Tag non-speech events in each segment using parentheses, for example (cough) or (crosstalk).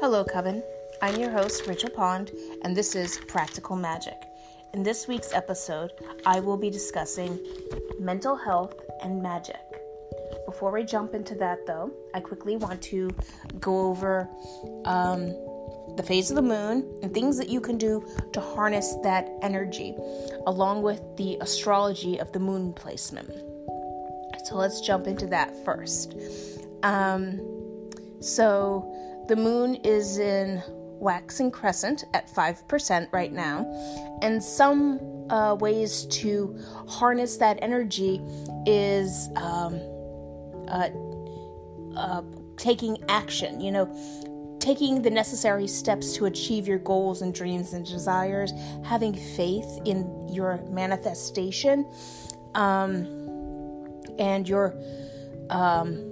Hello, Coven. I'm your host, Rachel Pond, and this is Practical Magic. In this week's episode, I will be discussing mental health and magic. Before we jump into that, though, I quickly want to go over um, the phase of the moon and things that you can do to harness that energy, along with the astrology of the moon placement. So let's jump into that first. Um, so the moon is in waxing crescent at 5% right now, and some uh, ways to harness that energy is um, uh, uh, taking action, you know, taking the necessary steps to achieve your goals and dreams and desires, having faith in your manifestation, um, and your um,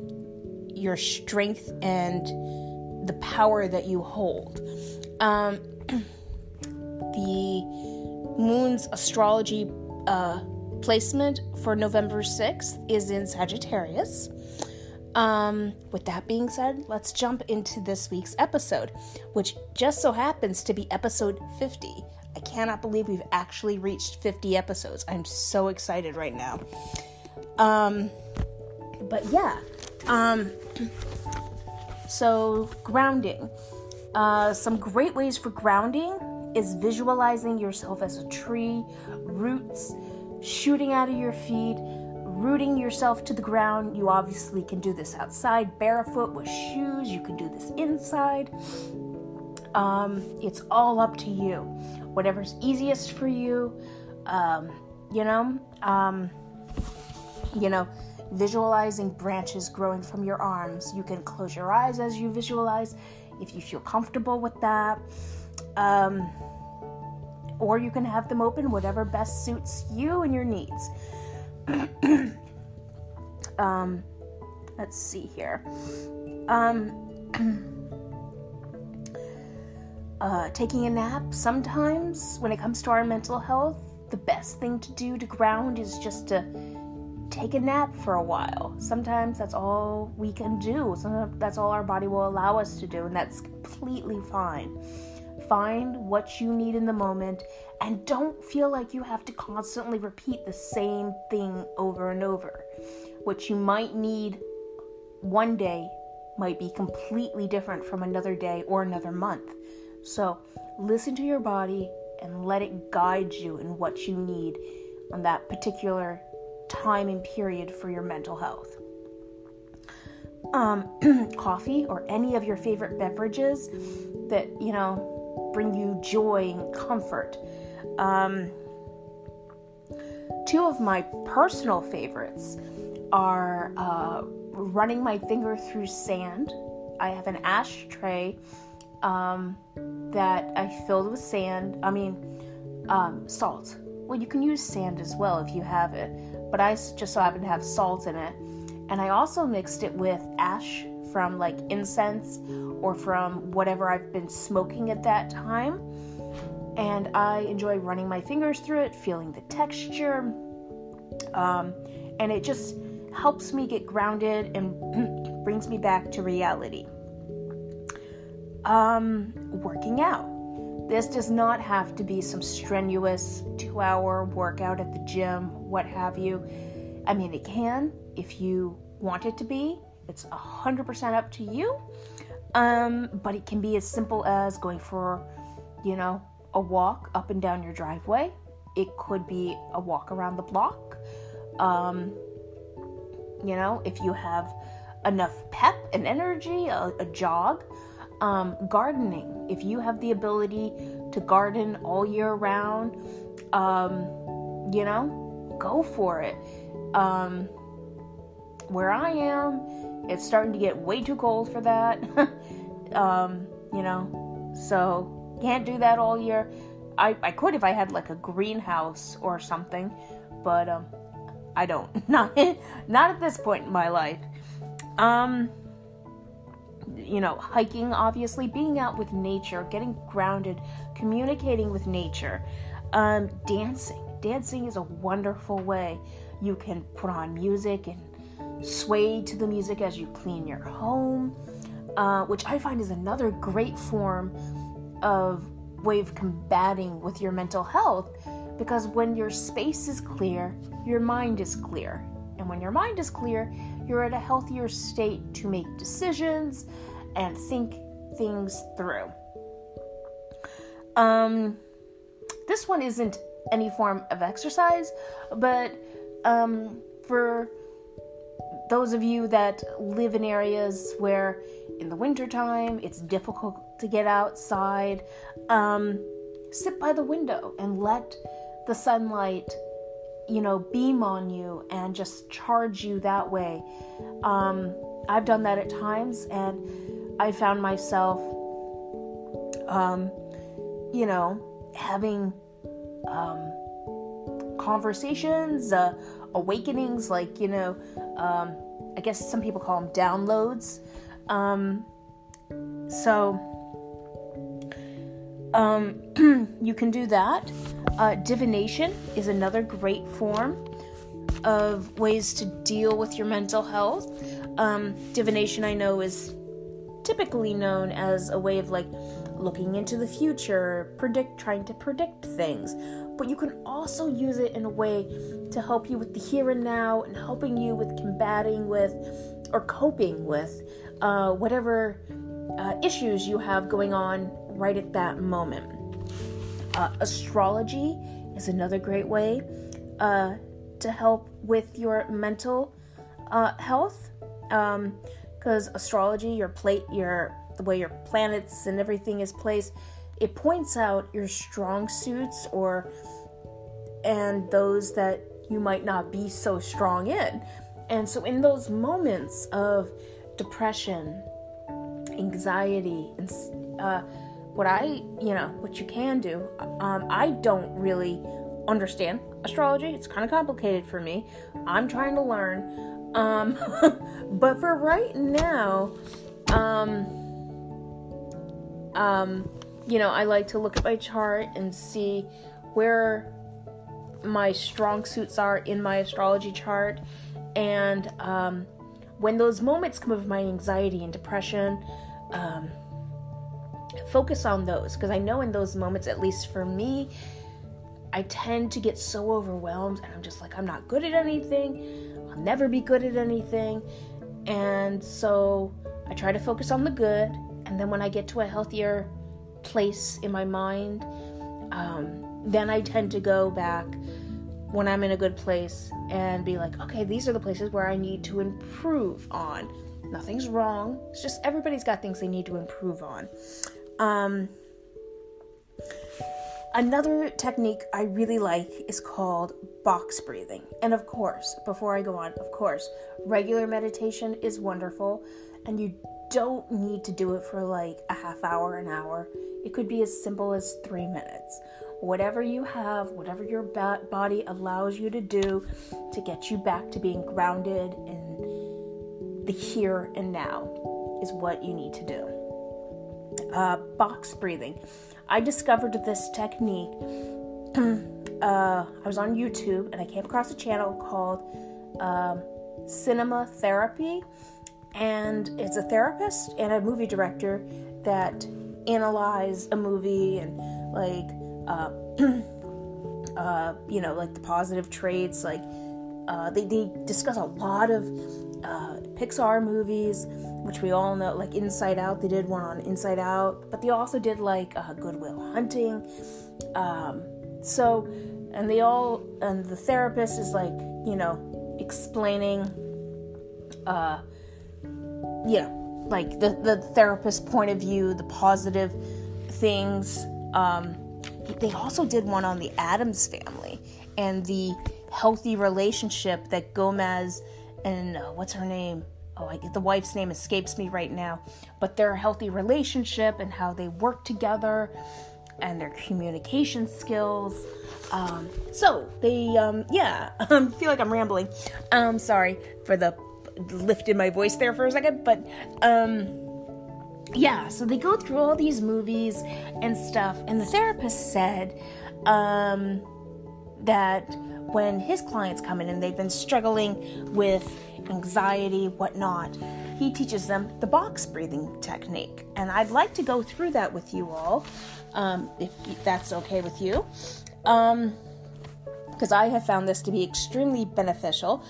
your strength and the power that you hold. Um, (clears throat) the moon's astrology uh, placement for November 6th is in Sagittarius. Um, with that being said, let's jump into this week's episode, which just so happens to be episode 50. I cannot believe we've actually reached 50 episodes. I'm so excited right now. Um, but yeah, um, (clears throat) so grounding. Uh, some great ways for grounding is visualizing yourself as a tree, roots shooting out of your feet, rooting yourself to the ground. You obviously can do this outside, barefoot with shoes. You can do this inside. Um, it's all up to you. Whatever's easiest for you. Um, you know, um, you know, visualizing branches growing from your arms. You can close your eyes as you visualize if you feel comfortable with that. Um, or you can have them open, whatever best suits you and your needs. (clears throat) um, let's see here. Um, (clears throat) uh, taking a nap, sometimes when it comes to our mental health, the best thing to do to ground is just to take a nap for a while. Sometimes that's all we can do. Sometimes that's all our body will allow us to do, and that's completely fine. Find what you need in the moment and don't feel like you have to constantly repeat the same thing over and over. What you might need one day might be completely different from another day or another month. So, listen to your body and let it guide you in what you need on that particular time and period for your mental health. Um, (clears throat) coffee or any of your favorite beverages that, you know, bring you joy and comfort. Um, two of my personal favorites are uh, running my finger through sand. I have an ashtray um, that I filled with sand, I mean, um, salt. Well, you can use sand as well if you have it but I just so happened to have salt in it. And I also mixed it with ash from like incense or from whatever I've been smoking at that time. And I enjoy running my fingers through it, feeling the texture. Um, and it just helps me get grounded and (clears throat) brings me back to reality. Um, working out. This does not have to be some strenuous two hour workout at the gym, what have you. I mean, it can if you want it to be. It's 100% up to you. Um, but it can be as simple as going for, you know, a walk up and down your driveway. It could be a walk around the block. Um, you know, if you have enough pep and energy, a, a jog. Um, gardening, if you have the ability to garden all year round, um, you know, go for it. Um, where I am, it's starting to get way too cold for that. (laughs) um, you know, so can't do that all year. I, I could if I had like a greenhouse or something, but um, I don't. (laughs) Not not at this point in my life. Um, you know, hiking, obviously, being out with nature, getting grounded, communicating with nature, um, dancing. Dancing is a wonderful way. You can put on music and sway to the music as you clean your home. uh, which I find is another great form of way of combating with your mental health because when your space is clear, your mind is clear. When your mind is clear, you're at a healthier state to make decisions and think things through. Um, this one isn't any form of exercise, but um, for those of you that live in areas where in the wintertime it's difficult to get outside, um, sit by the window and let the sunlight, you know, beam on you and just charge you that way. Um, I've done that at times and I found myself, um, you know, having um, conversations, uh, awakenings, like, you know, um, I guess some people call them downloads. Um, so, um, (clears throat) you can do that. Uh, divination is another great form of ways to deal with your mental health. Um, divination, I know, is typically known as a way of like looking into the future, predict, trying to predict things. But you can also use it in a way to help you with the here and now and helping you with combating with or coping with uh, whatever uh, issues you have going on right at that moment. Uh, astrology is another great way uh, to help with your mental uh, health. Because um, astrology, your plate, your the way your planets and everything is placed, it points out your strong suits or and those that you might not be so strong in. And so in those moments of depression, anxiety, and uh, what I, you know, what you can do, um, I don't really understand astrology. It's kind of complicated for me. I'm trying to learn. Um, (laughs) but for right now, um, um, you know, I like to look at my chart and see where my strong suits are in my astrology chart. And um, when those moments come of my anxiety and depression, um, focus on those because I know in those moments, at least for me, I tend to get so overwhelmed and I'm just like, I'm not good at anything. I'll never be good at anything. And so I try to focus on the good. And then when I get to a healthier place in my mind, um, then I tend to go back when I'm in a good place and be like, okay, these are the places where I need to improve on. Nothing's wrong. It's just everybody's got things they need to improve on. Um, another technique I really like is called box breathing. And of course, before I go on, of course, regular meditation is wonderful and you don't need to do it for like a half hour, an hour. It could be as simple as three minutes. Whatever you have, whatever your body allows you to do to get you back to being grounded in the here and now is what you need to do uh, box breathing. I discovered this technique. (clears throat) uh, I was on YouTube and I came across a channel called um, Cinema Therapy, and it's a therapist and a movie director that analyze a movie and like uh, (clears throat) uh, you know like the positive traits like uh, they, they discuss a lot of uh, Pixar movies, which we all know, like Inside Out. They did one on Inside Out, but they also did like uh, Good Will Hunting. Um, so, and they all, and the therapist is like, you know, explaining, uh, you know, like the the therapist point of view, the positive things. Um, they also did one on the Addams family and the healthy relationship that Gomez and uh, what's her name? Oh, I the wife's name escapes me right now, but their healthy relationship and how they work together and their communication skills. Um, so they, um, yeah, (laughs) I feel like I'm rambling. Um, sorry for the lift in my voice there for a second, but um, yeah. So they go through all these movies and stuff, and the therapist said um, that when his clients come in and they've been struggling with anxiety, whatnot, he teaches them the box breathing technique. And I'd like to go through that with you all, um, if that's okay with you. Um, because I have found this to be extremely beneficial.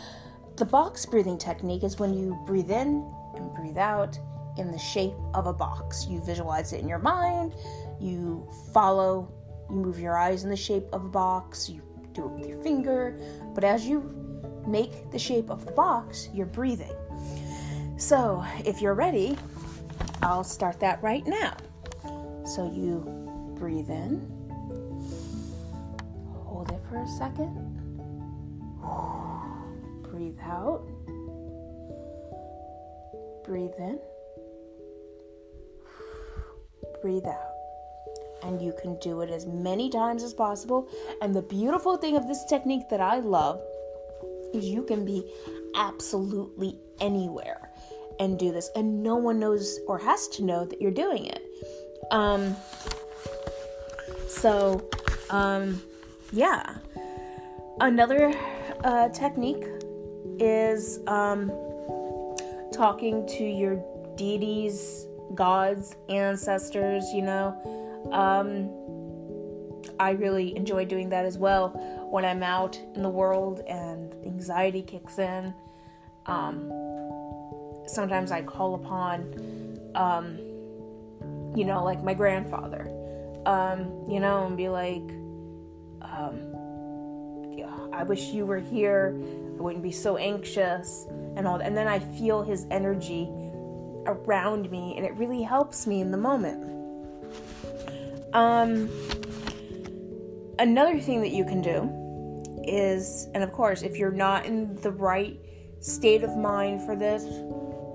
The box breathing technique is when you breathe in and breathe out in the shape of a box. You visualize it in your mind, you follow, you move your eyes in the shape of a box, you do it with your finger, but as you make the shape of the box, you're breathing. So, if you're ready, I'll start that right now. So, you breathe in, hold it for a second, breathe out, breathe in, breathe out. And you can do it as many times as possible. And the beautiful thing of this technique that I love is you can be absolutely anywhere and do this, and no one knows or has to know that you're doing it. Um, so, um, yeah. Another uh, technique is um, talking to your deities, gods, ancestors, you know. Um, I really enjoy doing that as well when I'm out in the world and anxiety kicks in. Um, sometimes I call upon, um, you know, like my grandfather, um, you know, and be like, um, I wish you were here. I wouldn't be so anxious and all that. And then I feel his energy around me, and it really helps me in the moment. Um, another thing that you can do is, and of course, if you're not in the right state of mind for this,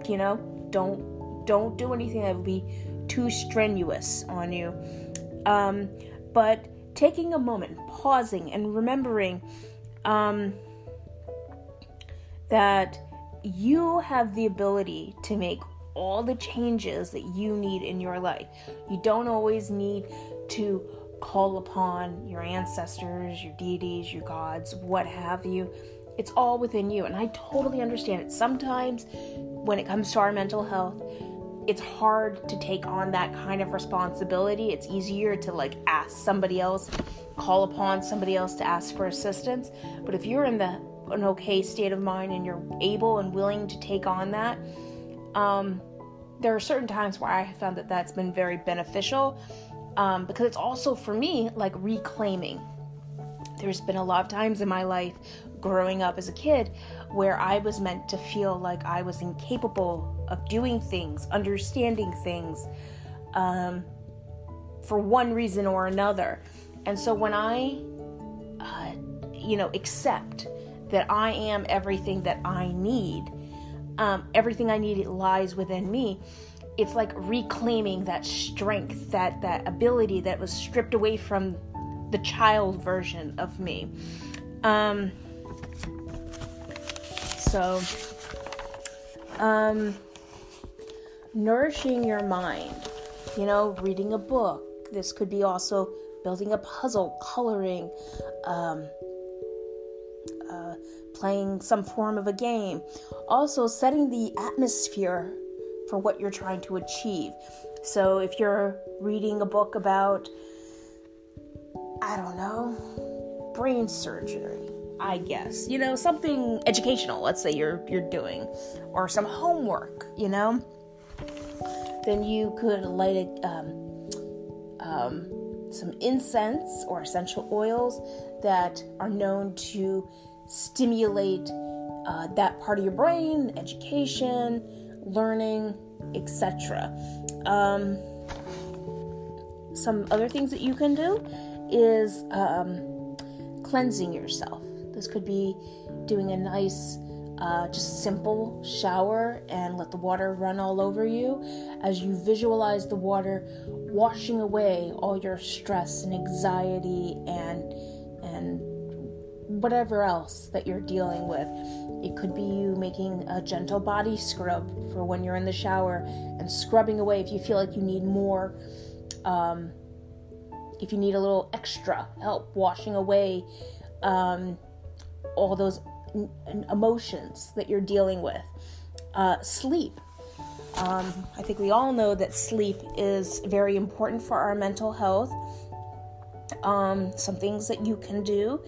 you know, don't don't do anything that would be too strenuous on you. Um, but taking a moment, pausing, and remembering um, that you have the ability to make all the changes that you need in your life. You don't always need to call upon your ancestors, your deities, your gods, what have you. It's all within you. And I totally understand it. Sometimes when it comes to our mental health, it's hard to take on that kind of responsibility. It's easier to like ask somebody else, call upon somebody else to ask for assistance. But if you're in the an okay state of mind and you're able and willing to take on that, um, there are certain times where I have found that that's been very beneficial um, because it's also for me like reclaiming. There's been a lot of times in my life growing up as a kid where I was meant to feel like I was incapable of doing things, understanding things um, for one reason or another. And so when I, uh, you know, accept that I am everything that I need, um, everything I need lies within me it's like reclaiming that strength, that that ability that was stripped away from the child version of me. Um, so, um, nourishing your mind, you know, reading a book. This could be also building a puzzle, coloring, um, uh, playing some form of a game. Also, setting the atmosphere for what you're trying to achieve. So if you're reading a book about, I don't know, brain surgery, I guess, you know, something educational, let's say you're you're doing, or some homework, you know, then you could light um, um, some incense or essential oils that are known to stimulate uh, that part of your brain, education, learning, etc. Um, some other things that you can do is um, cleansing yourself. This could be doing a nice, uh, just simple shower and let the water run all over you as you visualize the water washing away all your stress and anxiety and and whatever else that you're dealing with. It could be you making a gentle body scrub for when you're in the shower and scrubbing away if you feel like you need more, um, if you need a little extra help washing away um, all those emotions that you're dealing with. Uh, sleep. Um, I think we all know that sleep is very important for our mental health. Um, some things that you can do,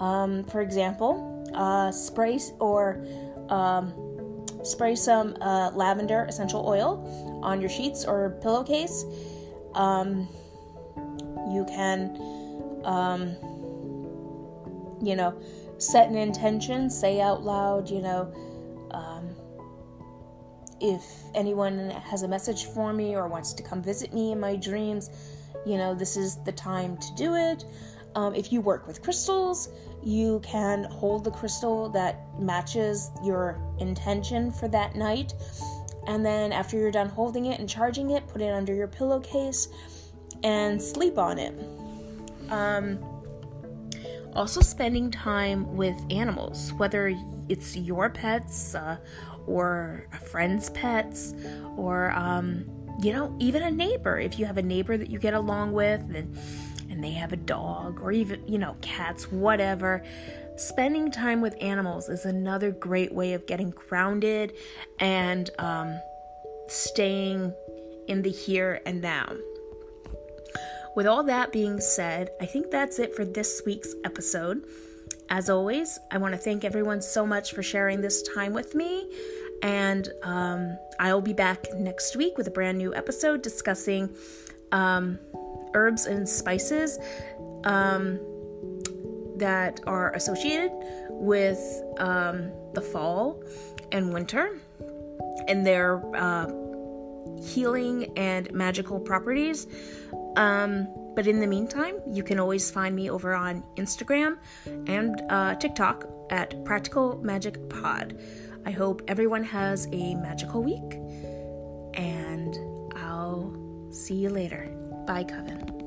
um, for example, uh, spray or um, spray some uh, lavender essential oil on your sheets or pillowcase. Um, you can, um, you know, set an intention, say out loud, you know, um, if anyone has a message for me or wants to come visit me in my dreams, you know, this is the time to do it. Um, if you work with crystals, you can hold the crystal that matches your intention for that night. And then after you're done holding it and charging it, put it under your pillowcase and sleep on it. Um, also, spending time with animals, whether it's your pets uh, or a friend's pets, or um, you know, even a neighbor. If you have a neighbor that you get along with and, and they have a dog, or even, you know, cats, whatever. Spending time with animals is another great way of getting grounded and um, staying in the here and now. With all that being said, I think that's it for this week's episode. As always, I want to thank everyone so much for sharing this time with me. And um, I'll be back next week with a brand new episode discussing um, herbs and spices um, that are associated with um, the fall and winter and their uh, healing and magical properties. Um, but in the meantime, you can always find me over on Instagram and uh, TikTok at Practical Magic Pod. I hope everyone has a magical week, and I'll see you later. Bye, Coven.